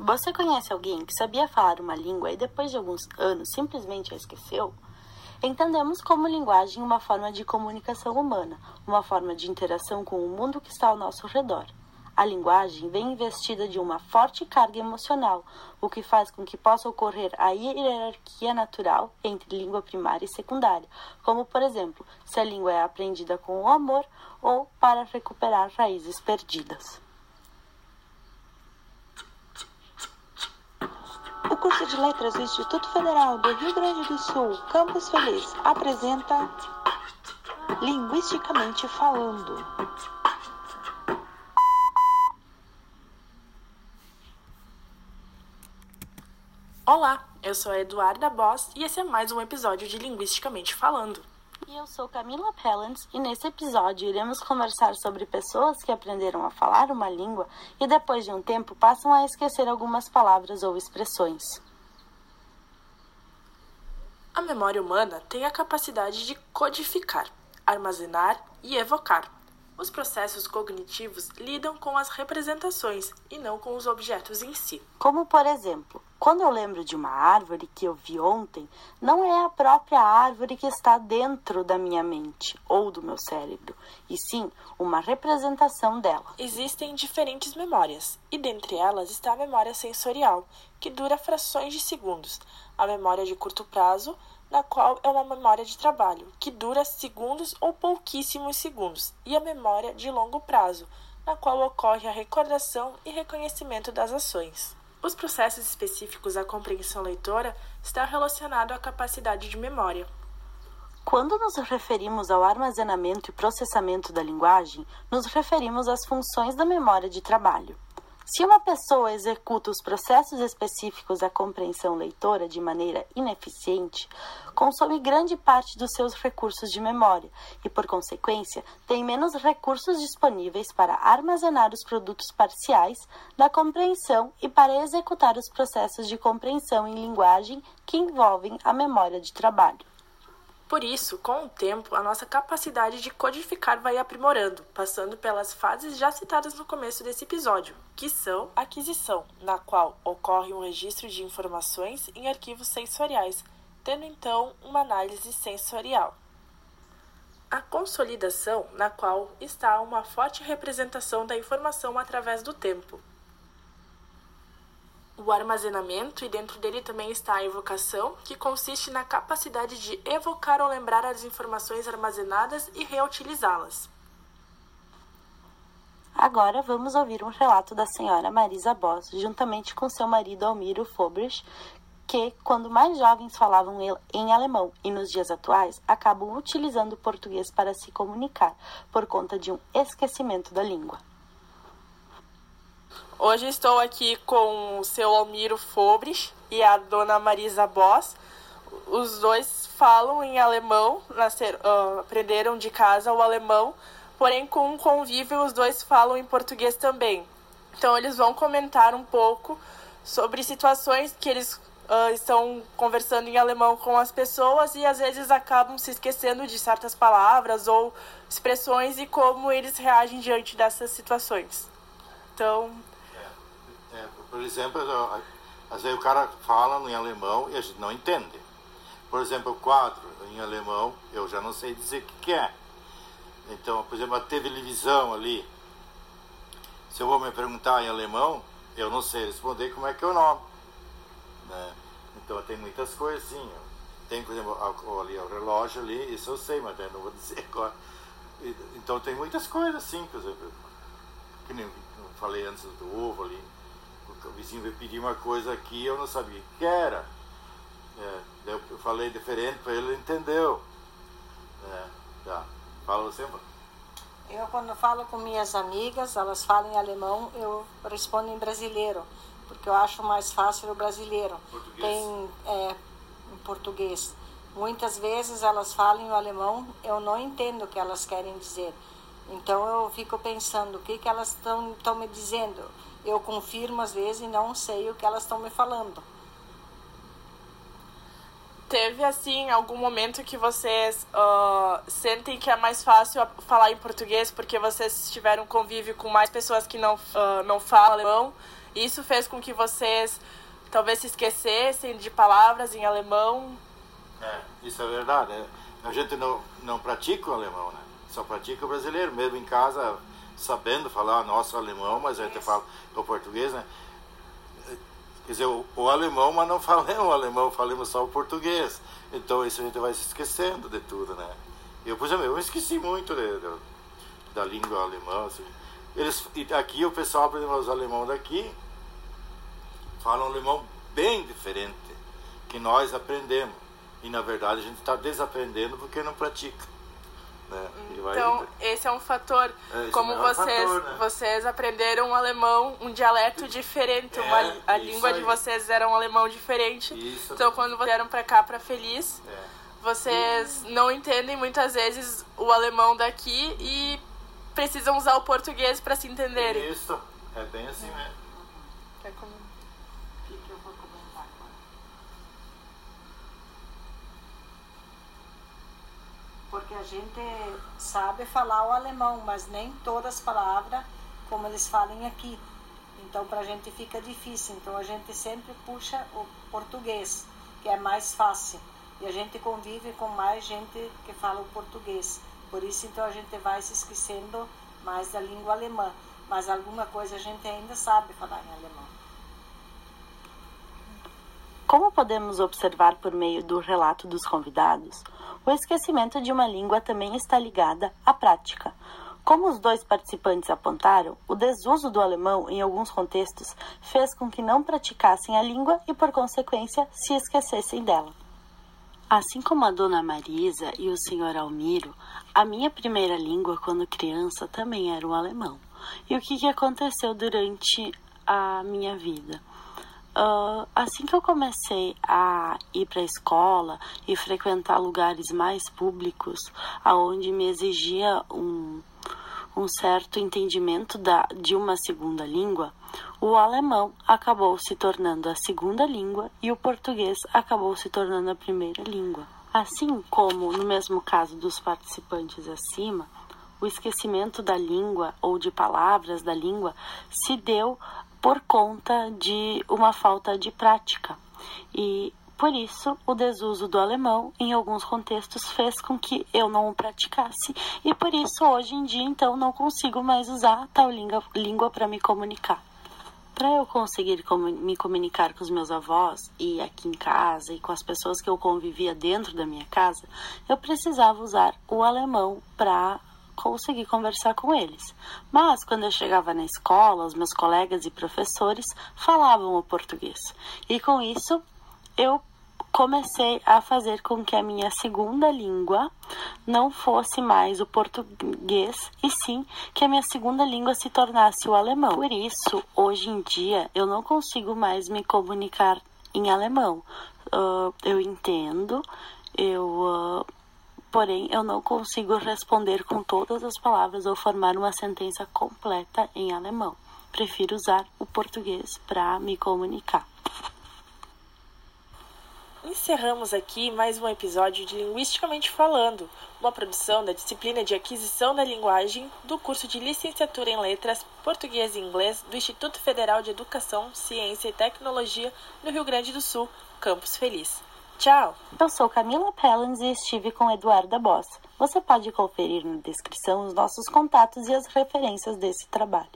Você conhece alguém que sabia falar uma língua e depois de alguns anos simplesmente a esqueceu? Entendemos como linguagem uma forma de comunicação humana, uma forma de interação com o mundo que está ao nosso redor. A linguagem vem investida de uma forte carga emocional, o que faz com que possa ocorrer a hierarquia natural entre língua primária e secundária, como, por exemplo, se a língua é aprendida com o amor ou para recuperar raízes perdidas. Curso de Letras do Instituto Federal do Rio Grande do Sul, Campus Feliz, apresenta Linguisticamente Falando. Olá, eu sou a Eduarda Boss e esse é mais um episódio de Linguisticamente Falando. E eu sou Camila Pellens e nesse episódio iremos conversar sobre pessoas que aprenderam a falar uma língua e depois de um tempo passam a esquecer algumas palavras ou expressões. A memória humana tem a capacidade de codificar, armazenar e evocar. Os processos cognitivos lidam com as representações e não com os objetos em si. Como, por exemplo, quando eu lembro de uma árvore que eu vi ontem, não é a própria árvore que está dentro da minha mente ou do meu cérebro, e sim uma representação dela. Existem diferentes memórias, e dentre elas está a memória sensorial, que dura frações de segundos, a memória de curto prazo, na qual é uma memória de trabalho, que dura segundos ou pouquíssimos segundos, e a memória de longo prazo, na qual ocorre a recordação e reconhecimento das ações. Os processos específicos à compreensão leitora estão relacionados à capacidade de memória. Quando nos referimos ao armazenamento e processamento da linguagem, nos referimos às funções da memória de trabalho. Se uma pessoa executa os processos específicos da compreensão leitora de maneira ineficiente, consome grande parte dos seus recursos de memória e, por consequência, tem menos recursos disponíveis para armazenar os produtos parciais da compreensão e para executar os processos de compreensão em linguagem que envolvem a memória de trabalho. Por isso, com o tempo, a nossa capacidade de codificar vai aprimorando, passando pelas fases já citadas no começo desse episódio, que são aquisição, na qual ocorre um registro de informações em arquivos sensoriais, tendo então uma análise sensorial. A consolidação, na qual está uma forte representação da informação através do tempo, o armazenamento e dentro dele também está a evocação, que consiste na capacidade de evocar ou lembrar as informações armazenadas e reutilizá-las. Agora vamos ouvir um relato da senhora Marisa Boss, juntamente com seu marido Almiro Fobrich, que, quando mais jovens falavam em alemão e nos dias atuais acabam utilizando o português para se comunicar, por conta de um esquecimento da língua. Hoje estou aqui com o seu Almiro Fobres e a dona Marisa Boss. Os dois falam em alemão, nascer, uh, aprenderam de casa o alemão, porém com um convívio os dois falam em português também. Então eles vão comentar um pouco sobre situações que eles uh, estão conversando em alemão com as pessoas e às vezes acabam se esquecendo de certas palavras ou expressões e como eles reagem diante dessas situações. Então, é, por exemplo, às vezes o cara fala em alemão e a gente não entende. Por exemplo, quadro em alemão, eu já não sei dizer o que, que é. Então, por exemplo, a televisão ali, se eu vou me perguntar em alemão, eu não sei responder como é que é o nome. Né? Então, tem muitas coisas assim. Tem, por exemplo, ali, o relógio ali, isso eu sei, mas eu não vou dizer agora. Então, tem muitas coisas assim, por exemplo, que nem eu falei antes do ovo ali o vizinho veio pedir uma coisa aqui eu não sabia o que era. É, eu falei diferente para ele, ele entendeu. É, tá. Fala você, Eu, quando falo com minhas amigas, elas falam em alemão, eu respondo em brasileiro, porque eu acho mais fácil o brasileiro. Português? Tem, é, em português. Muitas vezes elas falam em alemão, eu não entendo o que elas querem dizer. Então eu fico pensando o que, que elas estão me dizendo eu confirmo às vezes e não sei o que elas estão me falando. Teve, assim, algum momento que vocês uh, sentem que é mais fácil falar em português porque vocês tiveram convívio com mais pessoas que não, uh, não falam alemão Isso fez com que vocês talvez se esquecessem de palavras em alemão? É, isso é verdade. É. A gente não, não pratica o alemão, né? Só pratica o brasileiro, mesmo em casa, sabendo falar nosso alemão, mas a gente fala o português, né? Quer dizer, o, o alemão, mas não falamos alemão, falamos só o português. Então isso a gente vai se esquecendo de tudo, né? Eu, por exemplo, eu esqueci muito de, de, da língua alemã. Assim. Eles, aqui o pessoal, por exemplo, os alemãos daqui falam alemão bem diferente que nós aprendemos. E na verdade a gente está desaprendendo porque não pratica. Né? Então, esse é um fator. É, Como é vocês, fator, né? vocês aprenderam um alemão, um dialeto diferente, é, uma, a língua aí. de vocês era um alemão diferente. Isso. Então, quando vieram para cá, para Feliz, é. vocês não entendem muitas vezes o alemão daqui e precisam usar o português para se entenderem. Isso, é bem assim mesmo. É como... porque a gente sabe falar o alemão, mas nem todas as palavras como eles falam aqui. Então, para a gente fica difícil. Então, a gente sempre puxa o português, que é mais fácil. E a gente convive com mais gente que fala o português. Por isso, então, a gente vai se esquecendo mais da língua alemã. Mas alguma coisa a gente ainda sabe falar em alemão. Como podemos observar por meio do relato dos convidados, o esquecimento de uma língua também está ligada à prática. Como os dois participantes apontaram, o desuso do alemão em alguns contextos fez com que não praticassem a língua e, por consequência, se esquecessem dela. Assim como a dona Marisa e o senhor Almiro, a minha primeira língua quando criança também era o alemão. E o que, que aconteceu durante a minha vida? Uh, assim que eu comecei a ir para a escola e frequentar lugares mais públicos, aonde me exigia um, um certo entendimento da, de uma segunda língua, o alemão acabou se tornando a segunda língua e o português acabou se tornando a primeira língua. Assim como no mesmo caso dos participantes acima, o esquecimento da língua ou de palavras da língua se deu por conta de uma falta de prática. E por isso, o desuso do alemão em alguns contextos fez com que eu não o praticasse e por isso hoje em dia então não consigo mais usar tal língua para me comunicar. Para eu conseguir me comunicar com os meus avós e aqui em casa e com as pessoas que eu convivia dentro da minha casa, eu precisava usar o alemão para consegui conversar com eles. Mas quando eu chegava na escola, os meus colegas e professores falavam o português. E com isso, eu comecei a fazer com que a minha segunda língua não fosse mais o português, e sim que a minha segunda língua se tornasse o alemão. Por isso, hoje em dia, eu não consigo mais me comunicar em alemão. Uh, eu entendo, eu uh, porém eu não consigo responder com todas as palavras ou formar uma sentença completa em alemão. Prefiro usar o português para me comunicar. Encerramos aqui mais um episódio de Linguisticamente Falando, uma produção da disciplina de Aquisição da Linguagem do curso de Licenciatura em Letras Português e Inglês do Instituto Federal de Educação, Ciência e Tecnologia do Rio Grande do Sul, Campus Feliz. Tchau! Eu sou Camila Pellens e estive com Eduardo Boss. Você pode conferir na descrição os nossos contatos e as referências desse trabalho.